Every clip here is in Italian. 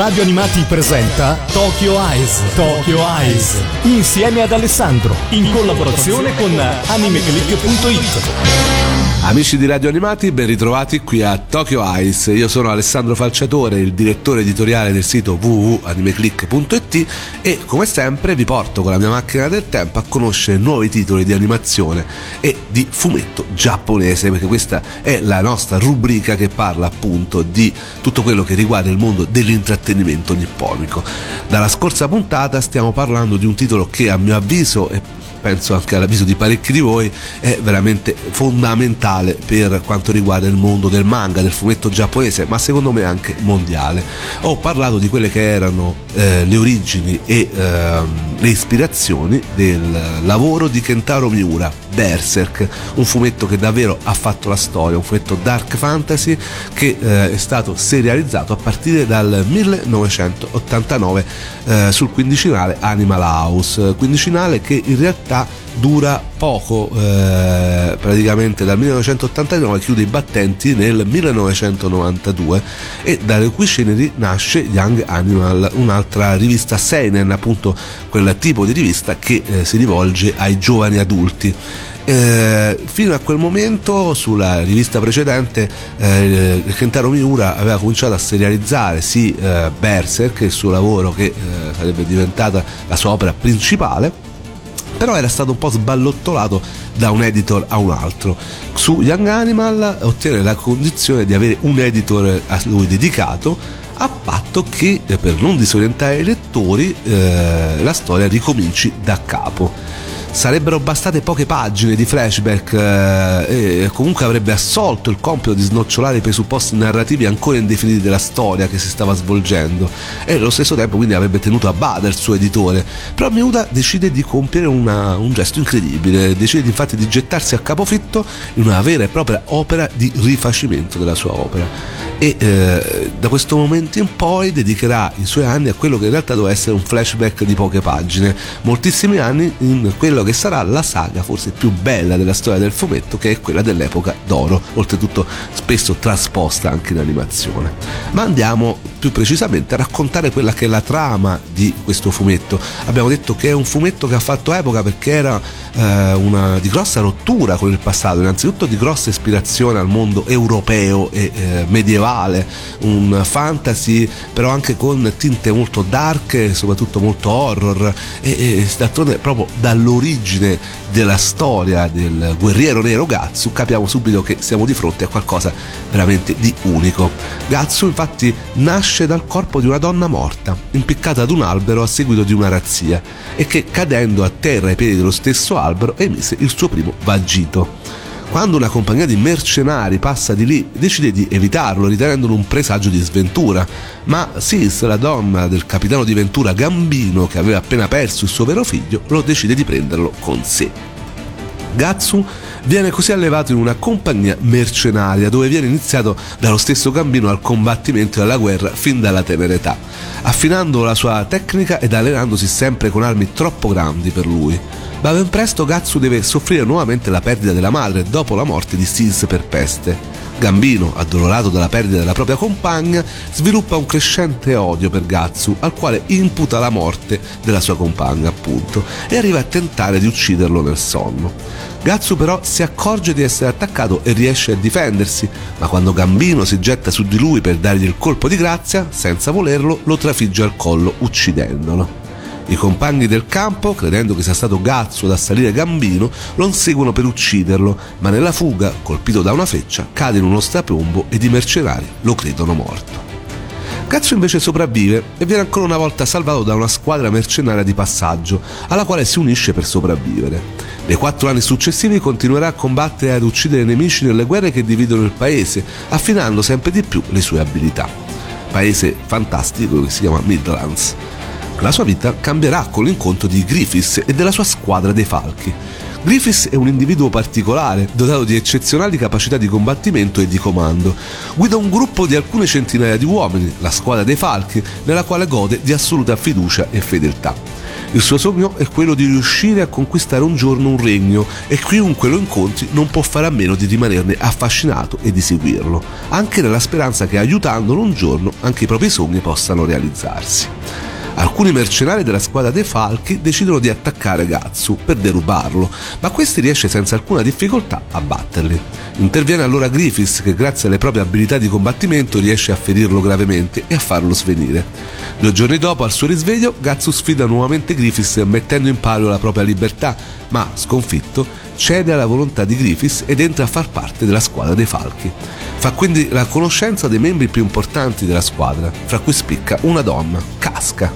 Radio Animati presenta Tokyo Eyes. Tokyo Eyes. Insieme ad Alessandro. In collaborazione con animeclick.it. Amici di Radio Animati, ben ritrovati qui a Tokyo Ice. Io sono Alessandro Falciatore, il direttore editoriale del sito www.animeclick.it e come sempre vi porto con la mia macchina del tempo a conoscere nuovi titoli di animazione e di fumetto giapponese, perché questa è la nostra rubrica che parla appunto di tutto quello che riguarda il mondo dell'intrattenimento nipponico. Dalla scorsa puntata stiamo parlando di un titolo che a mio avviso è penso anche all'avviso di parecchi di voi, è veramente fondamentale per quanto riguarda il mondo del manga, del fumetto giapponese, ma secondo me anche mondiale. Ho parlato di quelle che erano eh, le origini e eh, le ispirazioni del lavoro di Kentaro Miura, Berserk, un fumetto che davvero ha fatto la storia, un fumetto dark fantasy che eh, è stato serializzato a partire dal 1989 eh, sul quindicinale Animal House, quindicinale che in realtà dura poco, eh, praticamente dal 1989 chiude i battenti nel 1992 e dalle cui ceneri nasce Young Animal, un'altra rivista seinen, appunto quel tipo di rivista che eh, si rivolge ai giovani adulti. Eh, fino a quel momento sulla rivista precedente eh, Kentaro Miura aveva cominciato a serializzare sì eh, Berserk, il suo lavoro che eh, sarebbe diventata la sua opera principale però era stato un po' sballottolato da un editor a un altro. Su Young Animal ottiene la condizione di avere un editor a lui dedicato a patto che eh, per non disorientare i lettori eh, la storia ricominci da capo sarebbero bastate poche pagine di flashback eh, e comunque avrebbe assolto il compito di snocciolare i presupposti narrativi ancora indefiniti della storia che si stava svolgendo. E allo stesso tempo quindi avrebbe tenuto a bada il suo editore. Però Miuda decide di compiere una, un gesto incredibile. Decide infatti di gettarsi a capofitto in una vera e propria opera di rifacimento della sua opera e eh, da questo momento in poi dedicherà i suoi anni a quello che in realtà doveva essere un flashback di poche pagine moltissimi anni in quello che sarà la saga forse più bella della storia del fumetto, che è quella dell'epoca d'oro, oltretutto spesso trasposta anche in animazione. Ma andiamo più precisamente a raccontare quella che è la trama di questo fumetto. Abbiamo detto che è un fumetto che ha fatto epoca perché era eh, una di grossa rottura con il passato, innanzitutto di grossa ispirazione al mondo europeo e eh, medievale, un fantasy però anche con tinte molto dark e soprattutto molto horror e, e d'altronde proprio dall'origine della storia del guerriero nero Gatsu capiamo subito che siamo di fronte a qualcosa veramente di unico. Gatsu infatti nasce dal corpo di una donna morta, impiccata ad un albero a seguito di una razzia e che cadendo a terra ai piedi dello stesso albero emise il suo primo vagito. Quando una compagnia di mercenari passa di lì, decide di evitarlo, ritenendolo un presagio di sventura. Ma Sis, la donna del capitano di Ventura Gambino, che aveva appena perso il suo vero figlio, lo decide di prenderlo con sé. Gatsu viene così allevato in una compagnia mercenaria dove viene iniziato dallo stesso Gambino al combattimento e alla guerra fin dalla tenera età, affinando la sua tecnica ed allenandosi sempre con armi troppo grandi per lui ma ben presto Gatsu deve soffrire nuovamente la perdita della madre dopo la morte di Sis per peste. Gambino, addolorato dalla perdita della propria compagna, sviluppa un crescente odio per Gatsu, al quale imputa la morte della sua compagna, appunto, e arriva a tentare di ucciderlo nel sonno. Gatsu però si accorge di essere attaccato e riesce a difendersi, ma quando Gambino si getta su di lui per dargli il colpo di grazia, senza volerlo, lo trafigge al collo uccidendolo. I compagni del campo, credendo che sia stato Gazzo ad assalire Gambino, lo inseguono per ucciderlo, ma nella fuga, colpito da una freccia, cade in uno strapiombo ed i mercenari lo credono morto. Gazzo invece sopravvive e viene ancora una volta salvato da una squadra mercenaria di passaggio, alla quale si unisce per sopravvivere. Nei quattro anni successivi continuerà a combattere e ad uccidere nemici nelle guerre che dividono il paese, affinando sempre di più le sue abilità. Paese fantastico che si chiama Midlands. La sua vita cambierà con l'incontro di Griffiths e della sua squadra dei falchi. Griffiths è un individuo particolare, dotato di eccezionali capacità di combattimento e di comando. Guida un gruppo di alcune centinaia di uomini, la squadra dei falchi, nella quale gode di assoluta fiducia e fedeltà. Il suo sogno è quello di riuscire a conquistare un giorno un regno e chiunque lo incontri non può fare a meno di rimanerne affascinato e di seguirlo, anche nella speranza che aiutandolo un giorno anche i propri sogni possano realizzarsi. Alcuni mercenari della squadra dei falchi decidono di attaccare Gatsu per derubarlo, ma questi riesce senza alcuna difficoltà a batterli. Interviene allora Griffiths che grazie alle proprie abilità di combattimento riesce a ferirlo gravemente e a farlo svenire. Due giorni dopo, al suo risveglio, Gatsu sfida nuovamente Griffiths mettendo in palio la propria libertà, ma sconfitto cede alla volontà di Griffiths ed entra a far parte della squadra dei falchi. Fa quindi la conoscenza dei membri più importanti della squadra, fra cui spicca una donna, Casca.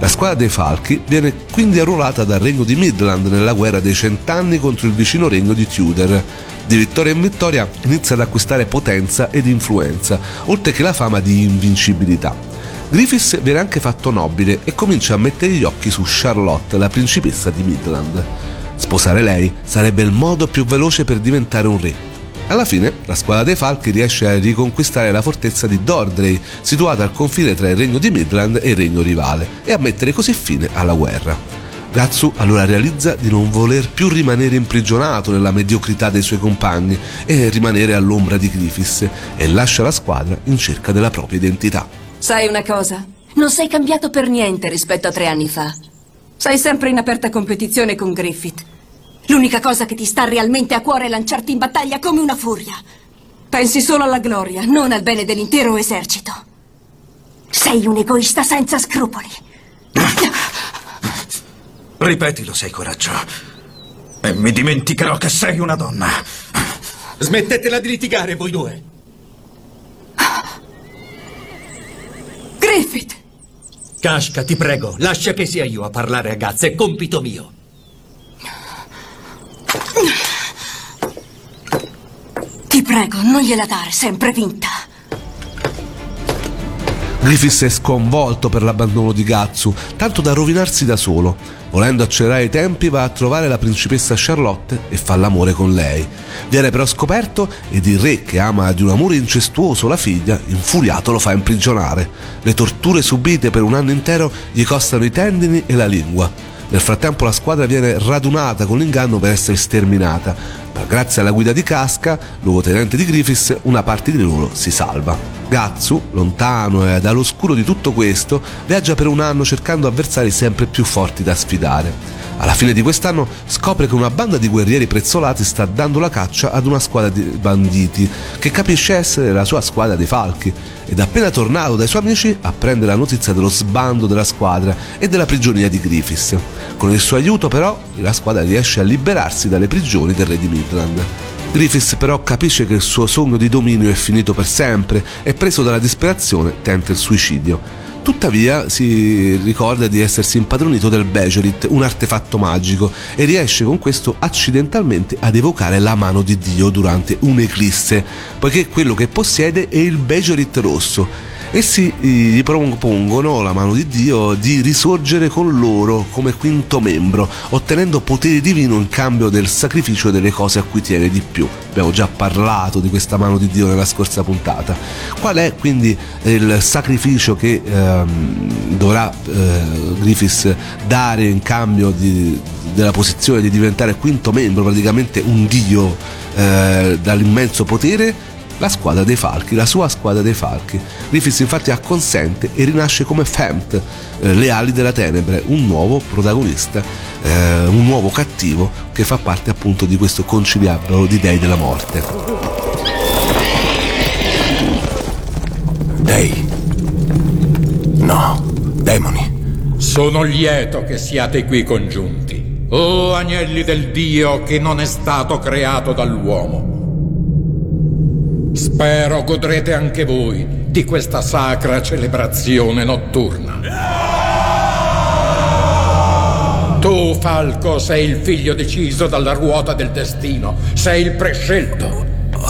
La squadra dei Falchi viene quindi arruolata dal regno di Midland nella guerra dei cent'anni contro il vicino regno di Tudor. Di vittoria in vittoria inizia ad acquistare potenza ed influenza, oltre che la fama di invincibilità. Griffiths viene anche fatto nobile e comincia a mettere gli occhi su Charlotte, la principessa di Midland. Sposare lei sarebbe il modo più veloce per diventare un re alla fine, la squadra dei falchi riesce a riconquistare la fortezza di Dordrey, situata al confine tra il regno di Midland e il regno rivale, e a mettere così fine alla guerra. Gatsu allora realizza di non voler più rimanere imprigionato nella mediocrità dei suoi compagni e rimanere all'ombra di Griffiths e lascia la squadra in cerca della propria identità. Sai una cosa? Non sei cambiato per niente rispetto a tre anni fa. Sei sempre in aperta competizione con Griffith. L'unica cosa che ti sta realmente a cuore è lanciarti in battaglia come una furia. Pensi solo alla gloria, non al bene dell'intero esercito. Sei un egoista senza scrupoli. Ripetilo, sei coraggio. E mi dimenticherò che sei una donna. Smettetela di litigare, voi due. Griffith! Kashka, ti prego, lascia che sia io a parlare a Gaz, è compito mio. Prego, non gliela dare, sempre vinta. Griffiths è sconvolto per l'abbandono di Gatsu, tanto da rovinarsi da solo. Volendo accelerare i tempi, va a trovare la principessa Charlotte e fa l'amore con lei. Viene però scoperto ed il re, che ama di un amore incestuoso la figlia, infuriato lo fa imprigionare. Le torture subite per un anno intero gli costano i tendini e la lingua. Nel frattempo la squadra viene radunata con l'inganno per essere sterminata, ma grazie alla guida di Casca, luogotenente di Griffiths, una parte di loro si salva. Gatsu, lontano e dall'oscuro di tutto questo, viaggia per un anno cercando avversari sempre più forti da sfidare. Alla fine di quest'anno scopre che una banda di guerrieri prezzolati sta dando la caccia ad una squadra di banditi che capisce essere la sua squadra dei falchi ed appena tornato dai suoi amici apprende la notizia dello sbando della squadra e della prigionia di Griffiths. Con il suo aiuto però la squadra riesce a liberarsi dalle prigioni del re di Midland. Griffiths però capisce che il suo sogno di dominio è finito per sempre e preso dalla disperazione tenta il suicidio. Tuttavia si ricorda di essersi impadronito del Bejerit, un artefatto magico, e riesce con questo accidentalmente ad evocare la mano di Dio durante un'eclisse, poiché quello che possiede è il Bejerit rosso. Essi gli propongono la mano di Dio di risorgere con loro come quinto membro, ottenendo potere divino in cambio del sacrificio delle cose a cui tiene di più. Abbiamo già parlato di questa mano di Dio nella scorsa puntata. Qual è quindi il sacrificio che ehm, dovrà eh, Griffiths dare in cambio di, della posizione di diventare quinto membro, praticamente un dio eh, dall'immenso potere? La squadra dei falchi, la sua squadra dei falchi. Griffiths infatti acconsente e rinasce come Femt, eh, le ali della tenebre, un nuovo protagonista, eh, un nuovo cattivo che fa parte appunto di questo conciliabolo di dei della morte. Dei. No, demoni. Sono lieto che siate qui congiunti, o agnelli del Dio che non è stato creato dall'uomo. Spero godrete anche voi di questa sacra celebrazione notturna. Tu, Falco, sei il figlio deciso dalla ruota del destino, sei il prescelto.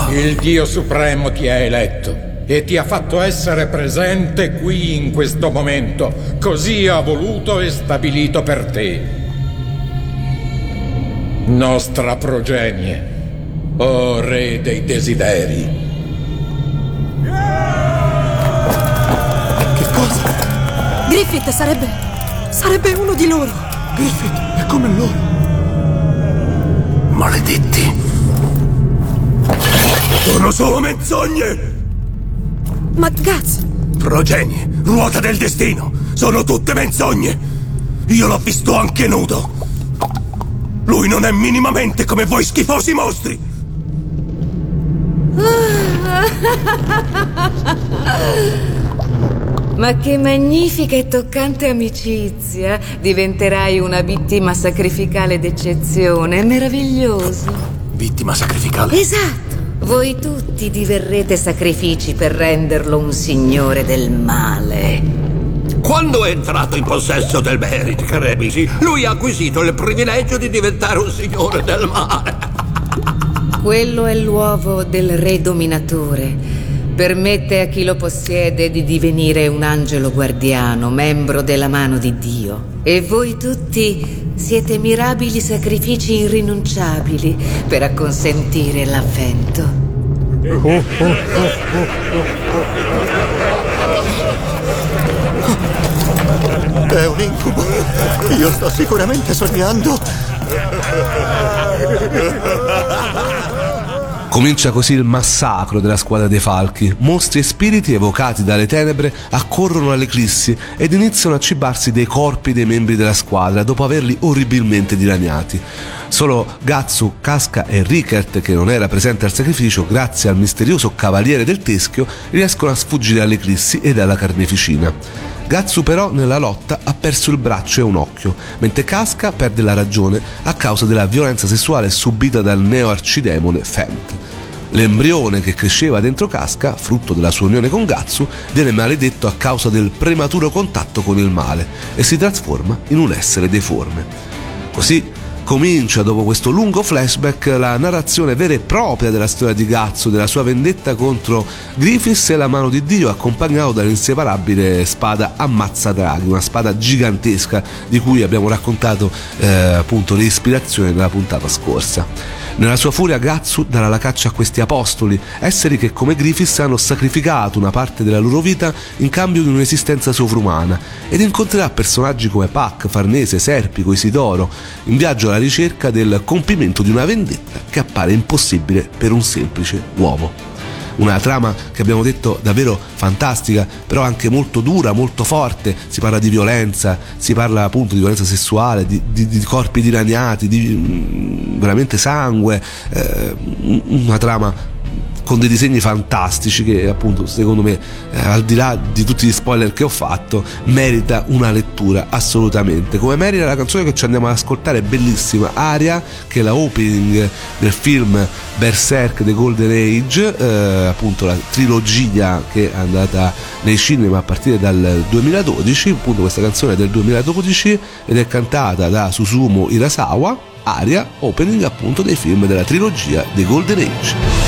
Il Dio Supremo ti ha eletto e ti ha fatto essere presente qui in questo momento, così ha voluto e stabilito per te. Nostra progenie, o oh Re dei desideri. Griffith sarebbe. sarebbe uno di loro. Griffith è come loro. Maledetti. Sono solo menzogne! Ma Gaz, Progenie, ruota del destino, sono tutte menzogne. Io l'ho visto anche nudo. Lui non è minimamente come voi schifosi mostri. ma che magnifica e toccante amicizia! Diventerai una vittima sacrificale d'eccezione, meraviglioso. Vittima sacrificale. Esatto! Voi tutti diverrete sacrifici per renderlo un signore del male. Quando è entrato in possesso del Merit Krebisi, lui ha acquisito il privilegio di diventare un signore del male. Quello è l'uovo del re dominatore. Permette a chi lo possiede di divenire un angelo guardiano, membro della mano di Dio. E voi tutti siete mirabili sacrifici irrinunciabili per acconsentire l'avvento. È un incubo. Io sto sicuramente sognando. Comincia così il massacro della squadra dei falchi. Mostri e spiriti evocati dalle tenebre accorrono all'eclissi ed iniziano a cibarsi dei corpi dei membri della squadra dopo averli orribilmente dilaniati. Solo Gatsu, Casca e Rickert, che non era presente al sacrificio, grazie al misterioso cavaliere del teschio, riescono a sfuggire all'eclissi e alla carneficina. Gatsu però nella lotta ha perso il braccio e un occhio, mentre Casca perde la ragione a causa della violenza sessuale subita dal neo-arcidemone Fent. L'embrione che cresceva dentro Casca, frutto della sua unione con Gatsu, viene maledetto a causa del prematuro contatto con il male e si trasforma in un essere deforme. Così comincia dopo questo lungo flashback la narrazione vera e propria della storia di Gatsu, della sua vendetta contro Griffiths e la mano di Dio, accompagnato dall'inseparabile spada Ammazza Draghi, una spada gigantesca di cui abbiamo raccontato eh, appunto le nella puntata scorsa. Nella sua furia Gatsu darà la caccia a questi apostoli, esseri che come Griffiths hanno sacrificato una parte della loro vita in cambio di un'esistenza sovrumana ed incontrerà personaggi come Pac, Farnese, Serpico, Isidoro, in viaggio alla ricerca del compimento di una vendetta che appare impossibile per un semplice uomo una trama che abbiamo detto davvero fantastica, però anche molto dura, molto forte. Si parla di violenza, si parla appunto di violenza sessuale, di, di, di corpi dilaniati, di mm, veramente sangue. Eh, una trama con dei disegni fantastici che appunto secondo me eh, al di là di tutti gli spoiler che ho fatto merita una lettura assolutamente come merita la canzone che ci andiamo ad ascoltare bellissima Aria che è la opening del film Berserk The Golden Age eh, appunto la trilogia che è andata nei cinema a partire dal 2012 appunto questa canzone è del 2012 ed è cantata da Susumu Irasawa Aria, opening appunto dei film della trilogia The Golden Age.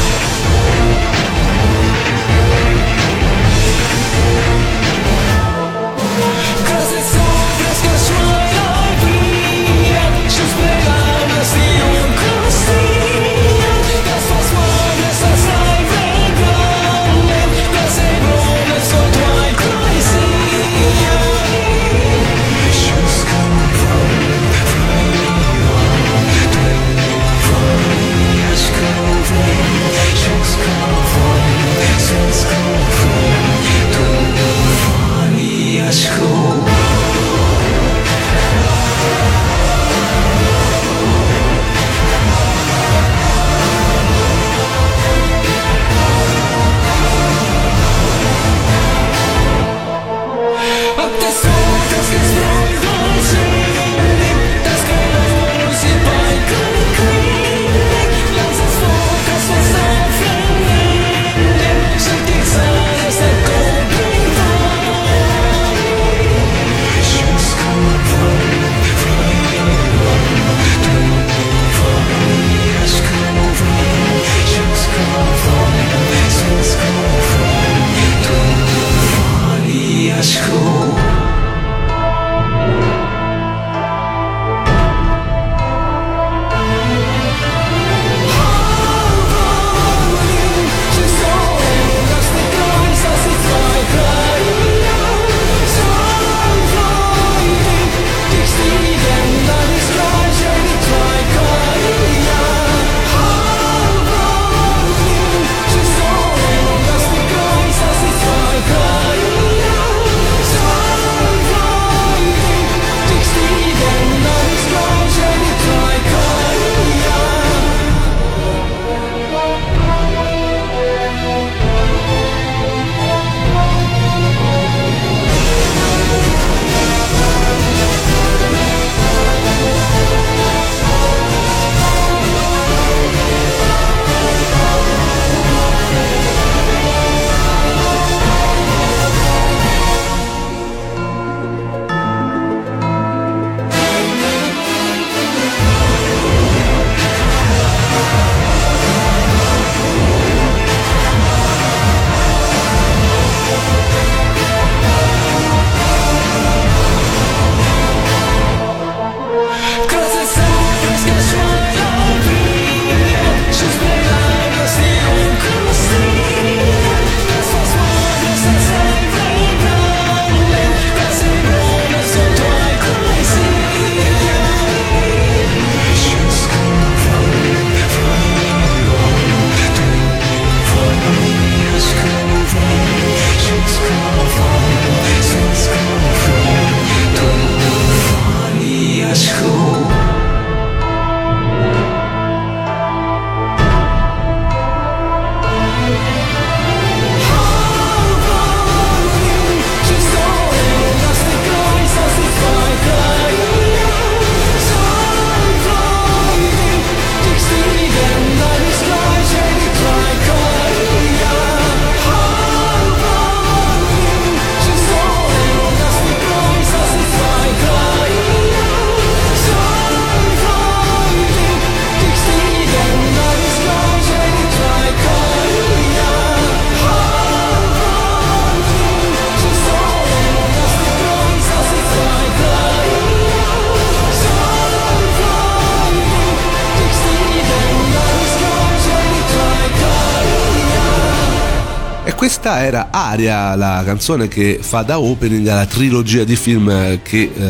Era Aria, la canzone che fa da opening alla trilogia di film che eh,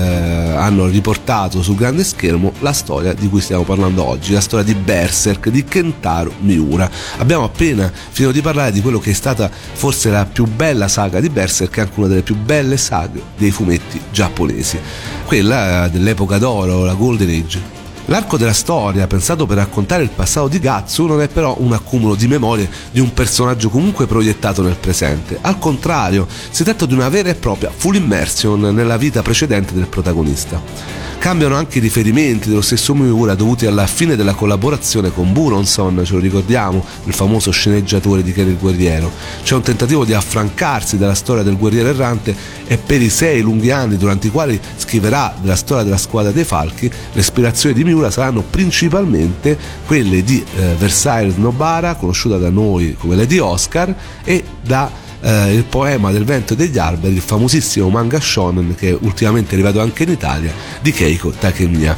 hanno riportato sul grande schermo la storia di cui stiamo parlando oggi, la storia di Berserk di Kentaro Miura. Abbiamo appena finito di parlare di quello che è stata forse la più bella saga di Berserk, anche una delle più belle saghe dei fumetti giapponesi, quella dell'epoca d'oro, la Golden Age. L'arco della storia, pensato per raccontare il passato di Gatsu, non è però un accumulo di memorie di un personaggio comunque proiettato nel presente. Al contrario, si tratta di una vera e propria full immersion nella vita precedente del protagonista. Cambiano anche i riferimenti dello stesso Miura dovuti alla fine della collaborazione con Buronson, ce lo ricordiamo, il famoso sceneggiatore di Ken il Guerriero. C'è un tentativo di affrancarsi dalla storia del guerriero errante e per i sei lunghi anni durante i quali scriverà della storia della squadra dei falchi, le ispirazioni di Miura saranno principalmente quelle di eh, Versailles Nobara, conosciuta da noi come Lady Oscar, e da eh, il poema del vento e degli alberi, il famosissimo manga shonen che ultimamente è arrivato anche in Italia, di Keiko Takemiya.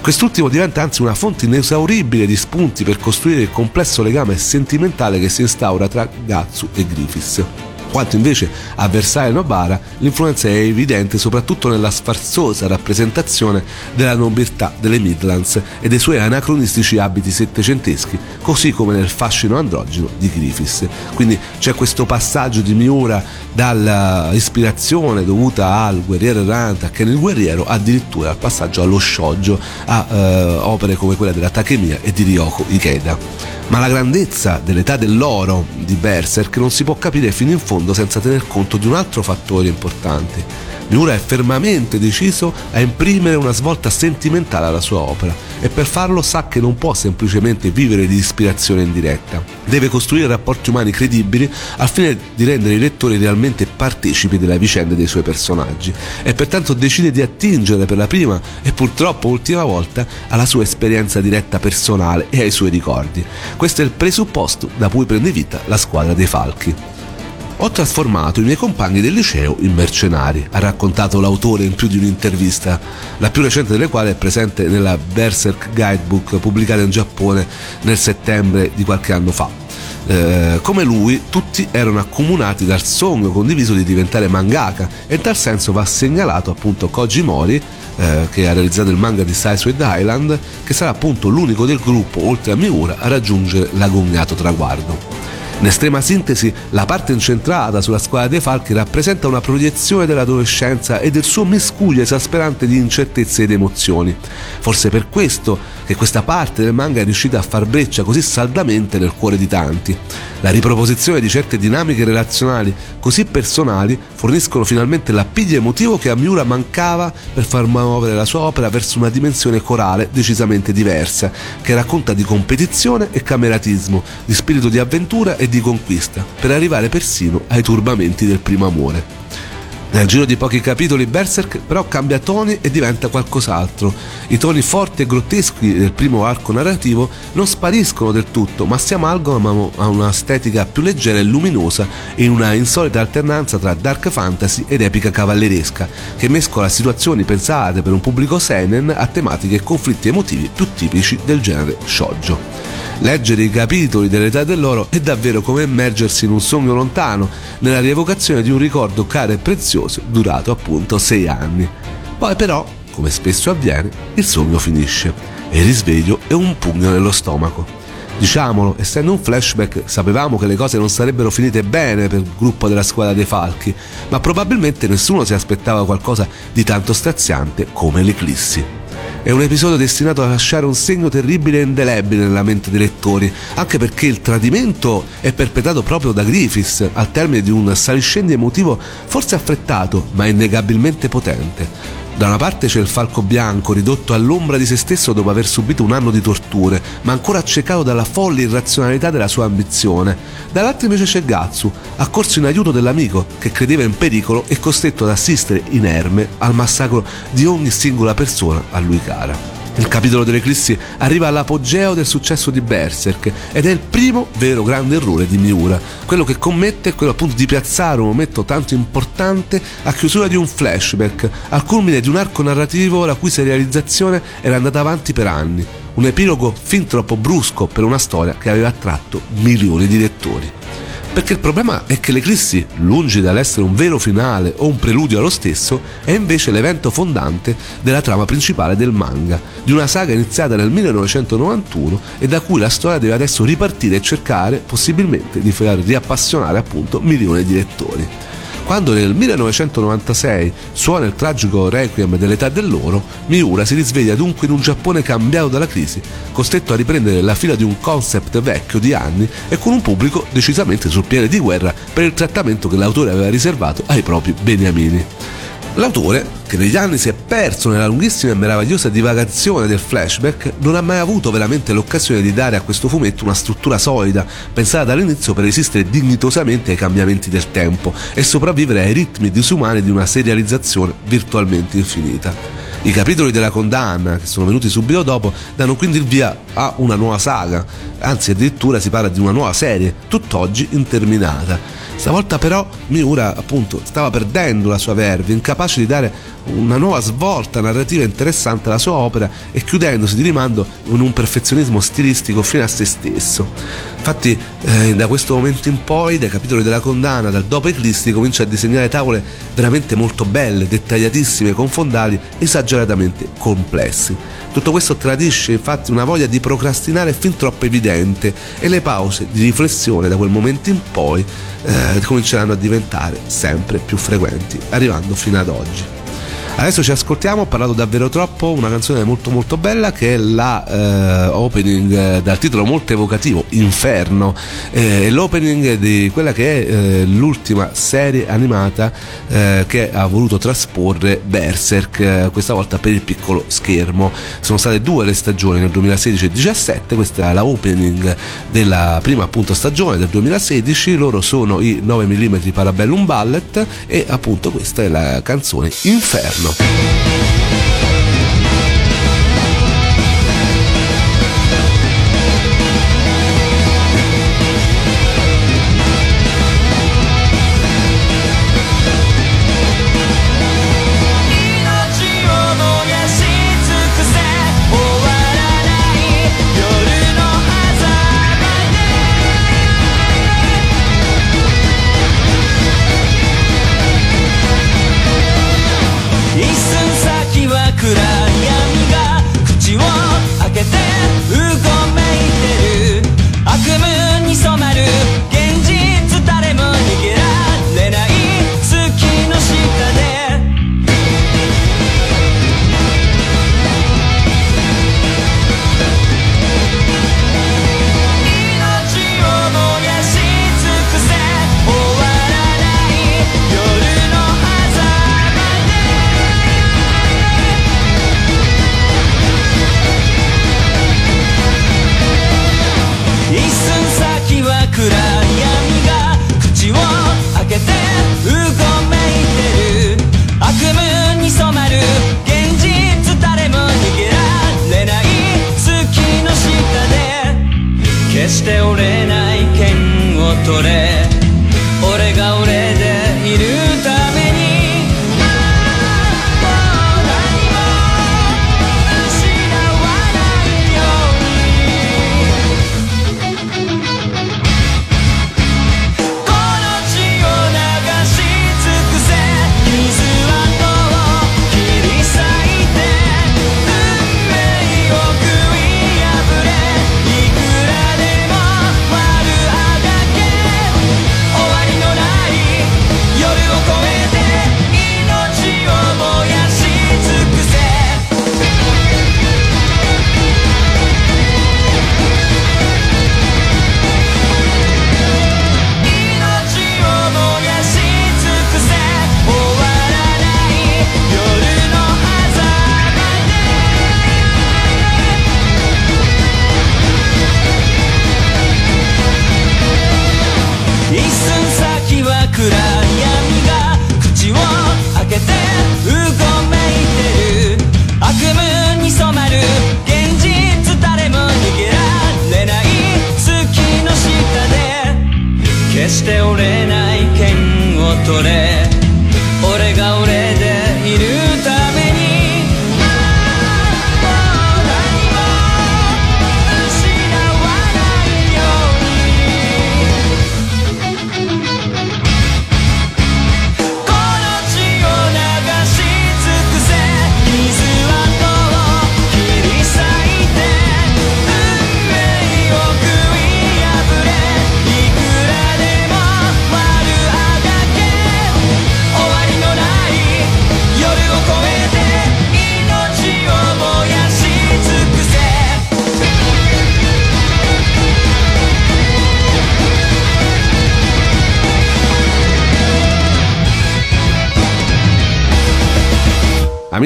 Quest'ultimo diventa anzi una fonte inesauribile di spunti per costruire il complesso legame sentimentale che si instaura tra Gatsu e Griffiths quanto invece a Versailles Nobara l'influenza è evidente soprattutto nella sfarzosa rappresentazione della nobiltà delle Midlands e dei suoi anacronistici abiti settecenteschi, così come nel fascino androgeno di Griffiths. Quindi c'è questo passaggio di Miura dall'ispirazione dovuta al guerriero errante, a Ken il guerriero, addirittura al passaggio allo shoujo, a eh, opere come quella della Takemiya e di Ryoko Ikeda. Ma la grandezza dell'età dell'oro di Berserk non si può capire fino in fondo senza tener conto di un altro fattore importante. Miura è fermamente deciso a imprimere una svolta sentimentale alla sua opera e per farlo sa che non può semplicemente vivere di ispirazione indiretta. Deve costruire rapporti umani credibili al fine di rendere i lettori realmente partecipi della vicenda dei suoi personaggi e pertanto decide di attingere per la prima e purtroppo ultima volta alla sua esperienza diretta personale e ai suoi ricordi. Questo è il presupposto da cui prende vita la squadra dei falchi. Ho trasformato i miei compagni del liceo in mercenari, ha raccontato l'autore in più di un'intervista, la più recente delle quali è presente nella Berserk Guidebook pubblicata in Giappone nel settembre di qualche anno fa. Eh, come lui, tutti erano accomunati dal sogno condiviso di diventare mangaka e in tal senso va segnalato appunto Koji Mori eh, che ha realizzato il manga di Sidesword Island, che sarà appunto l'unico del gruppo, oltre a Miura, a raggiungere l'agognato traguardo. In estrema sintesi, la parte incentrata sulla squadra dei falchi rappresenta una proiezione dell'adolescenza e del suo miscuglio esasperante di incertezze ed emozioni. Forse per questo che questa parte del manga è riuscita a far breccia così saldamente nel cuore di tanti. La riproposizione di certe dinamiche relazionali così personali forniscono finalmente l'appiglio emotivo che a Miura mancava per far muovere la sua opera verso una dimensione corale decisamente diversa, che racconta di competizione e cameratismo, di spirito di avventura e di conquista, per arrivare persino ai turbamenti del primo amore. Nel giro di pochi capitoli Berserk però cambia toni e diventa qualcos'altro. I toni forti e grotteschi del primo arco narrativo non spariscono del tutto, ma si amalgamano a una estetica più leggera e luminosa in una insolita alternanza tra dark fantasy ed epica cavalleresca, che mescola situazioni pensate per un pubblico seinen a tematiche e conflitti emotivi più tipici del genere shoujo. Leggere i capitoli dell'età dell'oro è davvero come immergersi in un sogno lontano, nella rievocazione di un ricordo caro e prezioso durato appunto sei anni. Poi però, come spesso avviene, il sogno finisce e il risveglio è un pugno nello stomaco. Diciamolo, essendo un flashback, sapevamo che le cose non sarebbero finite bene per il gruppo della squadra dei falchi, ma probabilmente nessuno si aspettava qualcosa di tanto straziante come l'eclissi. È un episodio destinato a lasciare un segno terribile e indelebile nella mente dei lettori, anche perché il tradimento è perpetrato proprio da Griffiths al termine di un saliscendi emotivo forse affrettato, ma innegabilmente potente. Da una parte c'è il falco bianco, ridotto all'ombra di se stesso dopo aver subito un anno di torture, ma ancora accecato dalla folle irrazionalità della sua ambizione. Dall'altra invece c'è Gatsu, accorso in aiuto dell'amico che credeva in pericolo e costretto ad assistere inerme al massacro di ogni singola persona a lui cara. Il capitolo dell'Eclissi arriva all'apogeo del successo di Berserk ed è il primo vero grande errore di Miura. Quello che commette è quello appunto di piazzare un momento tanto importante a chiusura di un flashback, al culmine di un arco narrativo la cui serializzazione era andata avanti per anni. Un epilogo fin troppo brusco per una storia che aveva attratto milioni di lettori. Perché il problema è che l'eclissi, lungi dall'essere un vero finale o un preludio allo stesso, è invece l'evento fondante della trama principale del manga, di una saga iniziata nel 1991 e da cui la storia deve adesso ripartire e cercare possibilmente di far riappassionare appunto milioni di lettori. Quando nel 1996 suona il tragico requiem dell'età dell'oro, Miura si risveglia dunque in un Giappone cambiato dalla crisi, costretto a riprendere la fila di un concept vecchio di anni e con un pubblico decisamente sul piede di guerra per il trattamento che l'autore aveva riservato ai propri beniamini. L'autore, che negli anni si è perso nella lunghissima e meravigliosa divagazione del flashback, non ha mai avuto veramente l'occasione di dare a questo fumetto una struttura solida, pensata dall'inizio per resistere dignitosamente ai cambiamenti del tempo e sopravvivere ai ritmi disumani di una serializzazione virtualmente infinita. I capitoli della condanna, che sono venuti subito dopo, danno quindi il via a una nuova saga, anzi addirittura si parla di una nuova serie, tutt'oggi interminata. Stavolta però Miura appunto stava perdendo la sua verve, incapace di dare una nuova svolta narrativa interessante alla sua opera e chiudendosi di rimando in un perfezionismo stilistico fino a se stesso. Infatti eh, da questo momento in poi, dai capitoli della condanna, dal dopo eclisti, comincia a disegnare tavole veramente molto belle, dettagliatissime, con fondali esageratamente complessi. Tutto questo tradisce infatti una voglia di procrastinare fin troppo evidente e le pause di riflessione da quel momento in poi eh, cominceranno a diventare sempre più frequenti, arrivando fino ad oggi. Adesso ci ascoltiamo, ho parlato davvero troppo, una canzone molto molto bella che è la eh, opening eh, dal titolo molto evocativo, Inferno, eh, è l'opening di quella che è eh, l'ultima serie animata eh, che ha voluto trasporre Berserk, questa volta per il piccolo schermo. Sono state due le stagioni nel 2016 e 2017, questa è la opening della prima appunto stagione del 2016, loro sono i 9 mm Parabellum Ballet e appunto questa è la canzone Inferno. Buongiorno.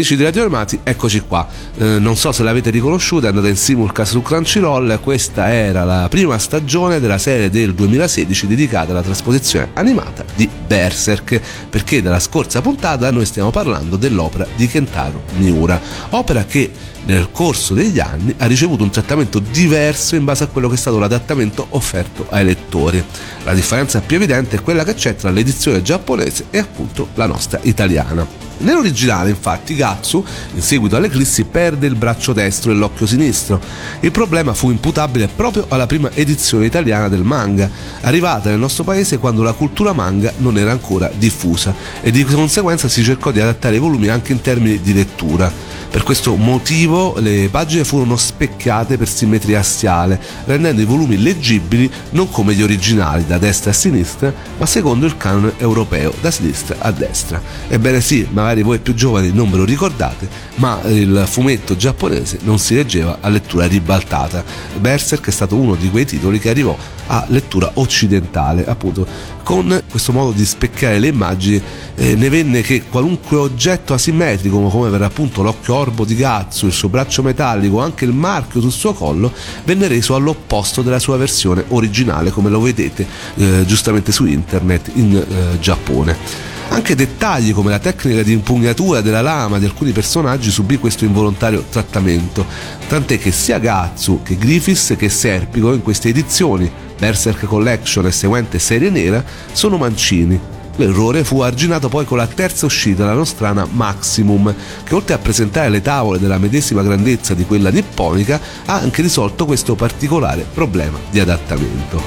Amici di Radio Armati, eccoci qua. Eh, non so se l'avete riconosciuta, è andata in simulcast su Crunchyroll. Questa era la prima stagione della serie del 2016 dedicata alla trasposizione animata di Berserk, perché dalla scorsa puntata noi stiamo parlando dell'opera di Kentaro Miura, opera che nel corso degli anni ha ricevuto un trattamento diverso in base a quello che è stato l'adattamento offerto ai lettori. La differenza più evidente è quella che c'è tra l'edizione giapponese e appunto la nostra italiana. Nell'originale, infatti, Gatsu, in seguito all'eclissi, perde il braccio destro e l'occhio sinistro. Il problema fu imputabile proprio alla prima edizione italiana del manga, arrivata nel nostro paese quando la cultura manga non era ancora diffusa e di conseguenza si cercò di adattare i volumi anche in termini di lettura. Per questo motivo le pagine furono specchiate per simmetria assiale, rendendo i volumi leggibili non come gli originali da destra a sinistra, ma secondo il canone europeo da sinistra a destra. Ebbene sì, magari voi più giovani non ve lo ricordate, ma il fumetto giapponese non si leggeva a lettura ribaltata. Berserk è stato uno di quei titoli che arrivò a lettura occidentale, appunto con questo modo di specchiare le immagini eh, ne venne che qualunque oggetto asimmetrico come per appunto l'occhio orbo di Gatsu, il suo braccio metallico, anche il marchio sul suo collo venne reso all'opposto della sua versione originale come lo vedete eh, giustamente su internet in eh, Giappone. Anche dettagli come la tecnica di impugnatura della lama di alcuni personaggi subì questo involontario trattamento, tant'è che sia Gatsu che Griffiths che Serpico in queste edizioni, Berserk Collection e seguente serie nera, sono mancini. L'errore fu arginato poi con la terza uscita, la nostrana Maximum, che oltre a presentare le tavole della medesima grandezza di quella nipponica, ha anche risolto questo particolare problema di adattamento.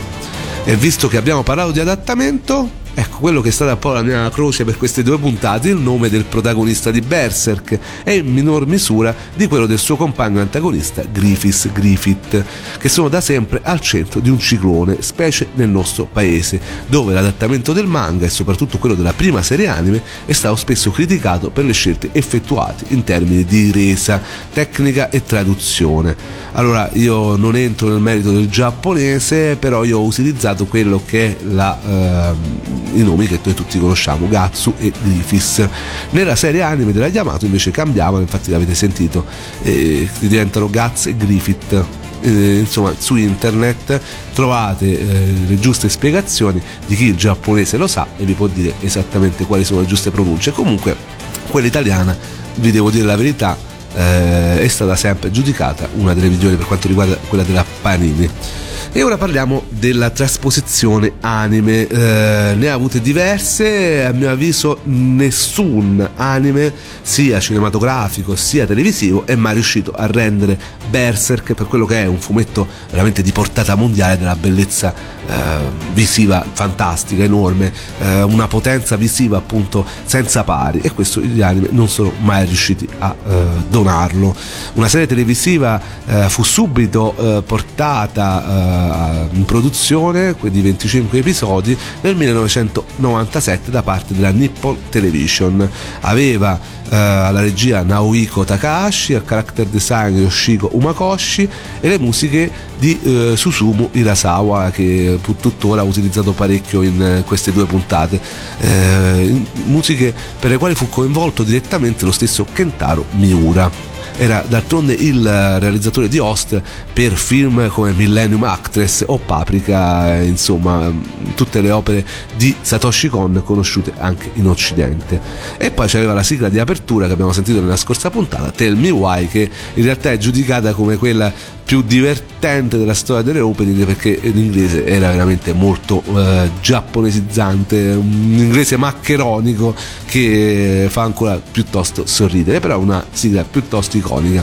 E visto che abbiamo parlato di adattamento, Ecco, quello che è stata poi la mia croce per queste due puntate, il nome del protagonista di Berserk e in minor misura di quello del suo compagno antagonista Griffiths Griffith, che sono da sempre al centro di un ciclone, specie nel nostro paese, dove l'adattamento del manga e soprattutto quello della prima serie anime è stato spesso criticato per le scelte effettuate in termini di resa, tecnica e traduzione. Allora, io non entro nel merito del giapponese, però io ho utilizzato quello che è la... Eh, i nomi che noi tutti conosciamo, Gatsu e Griffiths. Nella serie anime della Yamato invece cambiavano, infatti l'avete sentito, eh, diventano Guts e Griffith. Eh, insomma, su internet trovate eh, le giuste spiegazioni di chi il giapponese lo sa e vi può dire esattamente quali sono le giuste pronunce. Comunque, quella italiana, vi devo dire la verità, eh, è stata sempre giudicata una delle migliori per quanto riguarda quella della Panini. E ora parliamo della trasposizione anime. Eh, ne ha avute diverse, a mio avviso nessun anime, sia cinematografico sia televisivo, è mai riuscito a rendere Berserk per quello che è un fumetto veramente di portata mondiale, della bellezza eh, visiva fantastica, enorme, eh, una potenza visiva appunto senza pari e questo gli anime non sono mai riusciti a eh, donarlo. Una serie televisiva eh, fu subito eh, portata in produzione di 25 episodi nel 1997 da parte della Nippon Television. Aveva eh, alla regia Naohiko Takahashi, al character design Yoshiko Umakoshi e le musiche di eh, Susumu Irasawa che tuttora ha utilizzato parecchio in eh, queste due puntate. Eh, musiche per le quali fu coinvolto direttamente lo stesso Kentaro Miura era d'altronde il realizzatore di host per film come Millennium Actress o Paprika, insomma tutte le opere di Satoshi Kon conosciute anche in Occidente. E poi c'aveva la sigla di apertura che abbiamo sentito nella scorsa puntata, Tell Me Why, che in realtà è giudicata come quella più divertente della storia delle opening perché l'inglese era veramente molto eh, giapponesizzante, un inglese maccheronico che fa ancora piuttosto sorridere, però una sigla piuttosto iconica. 搞虑一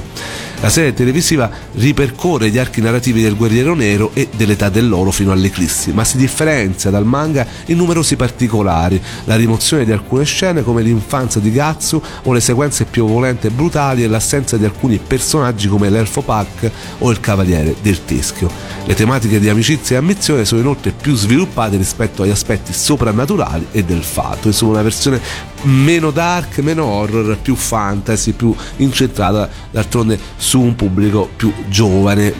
La serie televisiva ripercorre gli archi narrativi del Guerriero Nero e dell'Età dell'Oro fino all'Eclissi, ma si differenzia dal manga in numerosi particolari, la rimozione di alcune scene come l'infanzia di Gatsu o le sequenze più violente e brutali e l'assenza di alcuni personaggi come l'Elfo Pack o il Cavaliere del Teschio. Le tematiche di amicizia e ambizione sono inoltre più sviluppate rispetto agli aspetti soprannaturali e del fatto, insomma una versione meno dark, meno horror, più fantasy, più incentrata d'altronde su un pubblico più giovane.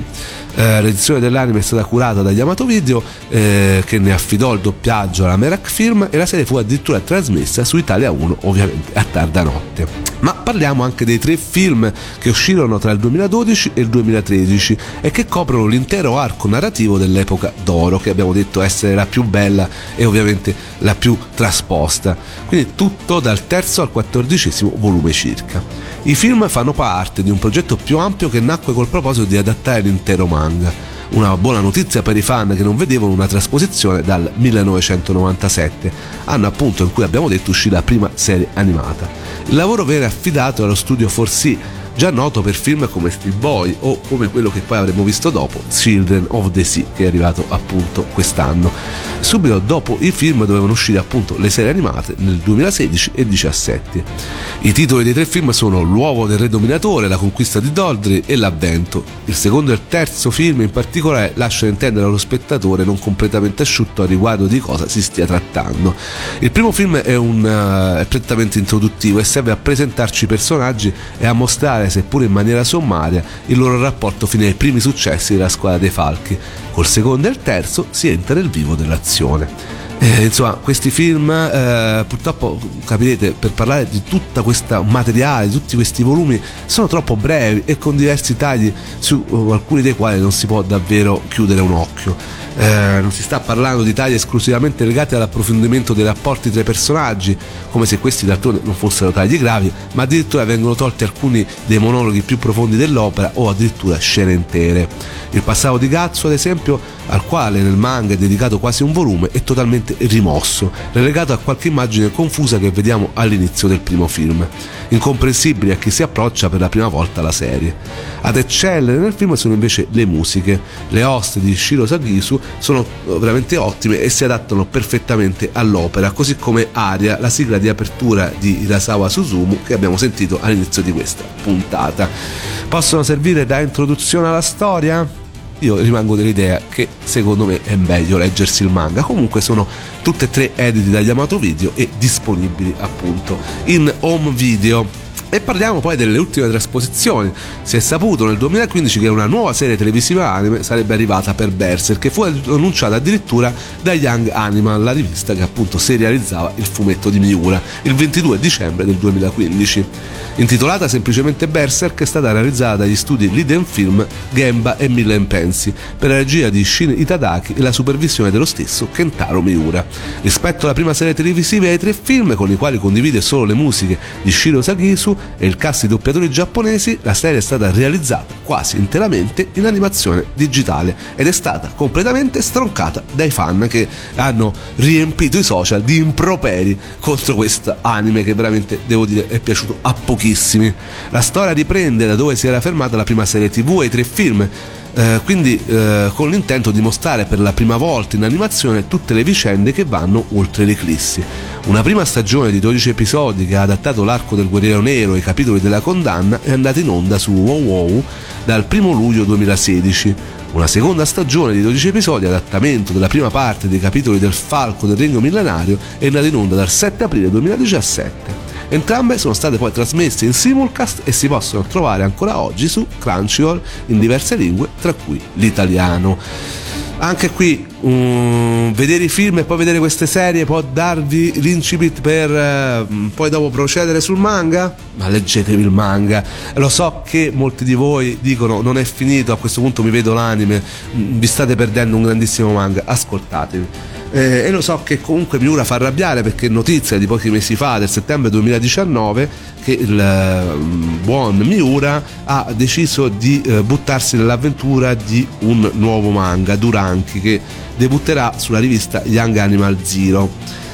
Eh, l'edizione dell'anime è stata curata da Yamato Video eh, che ne affidò il doppiaggio alla Merak Film e la serie fu addirittura trasmessa su Italia 1 ovviamente a tarda notte. Ma parliamo anche dei tre film che uscirono tra il 2012 e il 2013 e che coprono l'intero arco narrativo dell'epoca d'oro, che abbiamo detto essere la più bella e ovviamente la più trasposta. Quindi tutto dal terzo al quattordicesimo volume circa. I film fanno parte di un progetto più ampio che nacque col proposito di adattare l'intero manga una buona notizia per i fan che non vedevano una trasposizione dal 1997, anno appunto in cui abbiamo detto uscì la prima serie animata. Il lavoro venne affidato allo studio 4C, già noto per film come Steel Boy o come quello che poi avremo visto dopo, Children of the Sea, che è arrivato appunto quest'anno. Subito dopo i film dovevano uscire appunto le serie animate nel 2016 e 2017. I titoli dei tre film sono L'uovo del re dominatore, La conquista di Doldry e L'avvento. Il secondo e il terzo film in particolare lasciano intendere allo spettatore non completamente asciutto a riguardo di cosa si stia trattando. Il primo film è, un, uh, è prettamente introduttivo e serve a presentarci i personaggi e a mostrare, seppure in maniera sommaria, il loro rapporto fino ai primi successi della squadra dei Falchi. Col secondo e il terzo si entra nel vivo dell'azione. Eh, insomma, questi film, eh, purtroppo capirete, per parlare di tutto questo materiale, di tutti questi volumi, sono troppo brevi e con diversi tagli su uh, alcuni dei quali non si può davvero chiudere un occhio. Eh, non si sta parlando di tagli esclusivamente legati all'approfondimento dei rapporti tra i personaggi, come se questi d'altronde non fossero tagli gravi, ma addirittura vengono tolti alcuni dei monologhi più profondi dell'opera o addirittura scene intere. Il passato di Gazzo, ad esempio, al quale nel manga è dedicato quasi un volume, è totalmente rimosso, relegato a qualche immagine confusa che vediamo all'inizio del primo film, incomprensibili a chi si approccia per la prima volta alla serie. Ad eccellere nel film sono invece le musiche. Le host di Shiro Sagisu sono veramente ottime e si adattano perfettamente all'opera, così come Aria, la sigla di apertura di Hirasawa Suzumu che abbiamo sentito all'inizio di questa puntata. Possono servire da introduzione alla storia? io rimango dell'idea che secondo me è meglio leggersi il manga. Comunque sono tutte e tre editi da Yamato Video e disponibili appunto in home video. E parliamo poi delle ultime trasposizioni. Si è saputo nel 2015 che una nuova serie televisiva anime sarebbe arrivata per Berserk, che fu annunciata addirittura da Young Animal, la rivista che appunto serializzava il fumetto di Miura, il 22 dicembre del 2015. Intitolata semplicemente Berserk, è stata realizzata dagli studi Liden Film, Gemba e Millen Pensi, per la regia di Shin Itadaki e la supervisione dello stesso Kentaro Miura. Rispetto alla prima serie televisiva e ai tre film, con i quali condivide solo le musiche di Shiro Sagisu, e il cast di doppiatori giapponesi, la serie è stata realizzata quasi interamente in animazione digitale ed è stata completamente stroncata dai fan che hanno riempito i social di improperi contro questo anime che veramente devo dire è piaciuto a pochissimi. La storia riprende da dove si era fermata la prima serie tv e i tre film eh, quindi eh, con l'intento di mostrare per la prima volta in animazione tutte le vicende che vanno oltre l'eclissi. Una prima stagione di 12 episodi che ha adattato l'arco del Guerriero Nero e i capitoli della condanna è andata in onda su WoW WoW dal 1 luglio 2016. Una seconda stagione di 12 episodi, adattamento della prima parte dei capitoli del Falco del Regno Millenario, è andata in onda dal 7 aprile 2017. Entrambe sono state poi trasmesse in simulcast e si possono trovare ancora oggi su Crunchyroll in diverse lingue, tra cui l'italiano. Anche qui um, vedere i film e poi vedere queste serie può darvi l'incipit per uh, poi dopo procedere sul manga? Ma leggetevi il manga. Lo so che molti di voi dicono non è finito, a questo punto mi vedo l'anime, mm, vi state perdendo un grandissimo manga. Ascoltatevi eh, e lo so che comunque Miura fa arrabbiare perché notizia di pochi mesi fa, del settembre 2019, che il eh, buon Miura ha deciso di eh, buttarsi nell'avventura di un nuovo manga, Duranchi, che debutterà sulla rivista Young Animal Zero.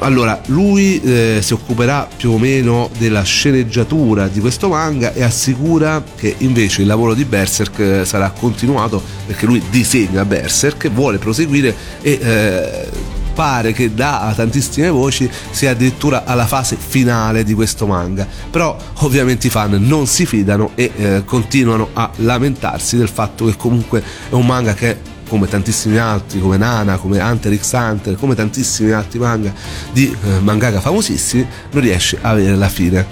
Allora lui eh, si occuperà più o meno della sceneggiatura di questo manga e assicura che invece il lavoro di Berserk eh, sarà continuato perché lui disegna Berserk vuole proseguire e eh, pare che da tantissime voci sia addirittura alla fase finale di questo manga. Però ovviamente i fan non si fidano e eh, continuano a lamentarsi del fatto che comunque è un manga che come tantissimi altri, come Nana, come Hunter x Hunter, come tantissimi altri manga di eh, mangaka famosissimi, non riesce a avere la fine.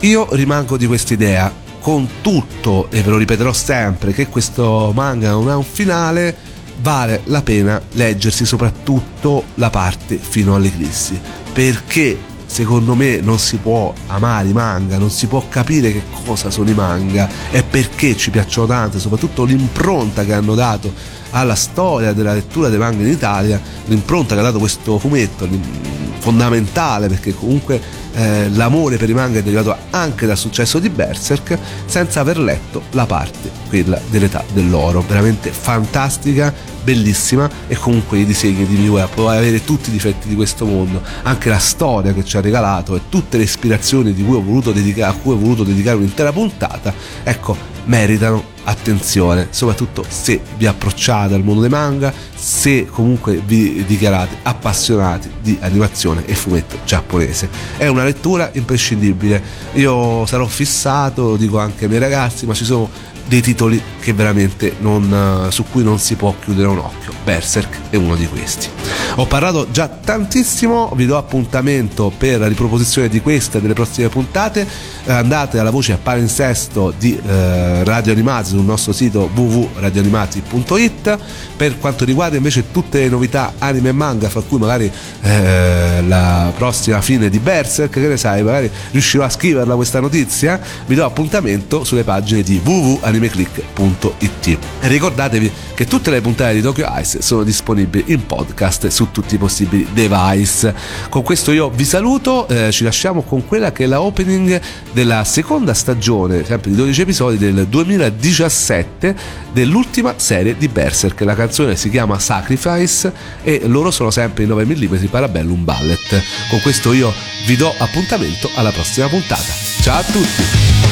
Io rimango di questa idea, con tutto, e ve lo ripeterò sempre, che questo manga non ha un finale, vale la pena leggersi soprattutto la parte fino all'eclissi, perché secondo me non si può amare i manga, non si può capire che cosa sono i manga e perché ci piacciono tanto, soprattutto l'impronta che hanno dato alla storia della lettura dei manga in Italia, l'impronta che ha dato questo fumetto fondamentale perché comunque eh, l'amore per i manga è derivato anche dal successo di Berserk senza aver letto la parte, quella dell'età dell'oro, veramente fantastica, bellissima e comunque i disegni di Miura può avere tutti i difetti di questo mondo, anche la storia che ci ha regalato e tutte le ispirazioni cui dedicare, a cui ho voluto dedicare un'intera puntata, ecco, meritano attenzione, soprattutto se vi approcciate al mondo dei manga, se comunque vi dichiarate appassionati di animazione e fumetto giapponese. È una lettura imprescindibile. Io sarò fissato, lo dico anche ai miei ragazzi, ma ci sono dei titoli che veramente non, su cui non si può chiudere un occhio. Berserk è uno di questi. Ho parlato già tantissimo, vi do appuntamento per la riproposizione di queste e delle prossime puntate. Andate alla voce a palinsesto di eh, Radio Animati sul nostro sito www.radioanimati.it. Per quanto riguarda invece tutte le novità anime e manga, fra cui magari eh, la prossima fine di Berserk, che ne sai, magari riuscirò a scriverla questa notizia, vi do appuntamento sulle pagine di www.animeclick.it. E ricordatevi che tutte le puntate di Tokyo Ice sono disponibili in podcast su tutti i possibili device. Con questo io vi saluto, eh, ci lasciamo con quella che è la opening della seconda stagione, sempre di 12 episodi del 2017 dell'ultima serie di Berserk. La canzone si chiama Sacrifice e loro sono sempre in 9 mm Parabellum Ballet. Con questo io vi do appuntamento alla prossima puntata. Ciao a tutti!